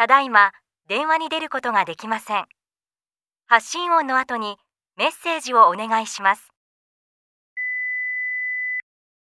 ただいま電話に出ることができません。発信音の後にメッセージをお願いします。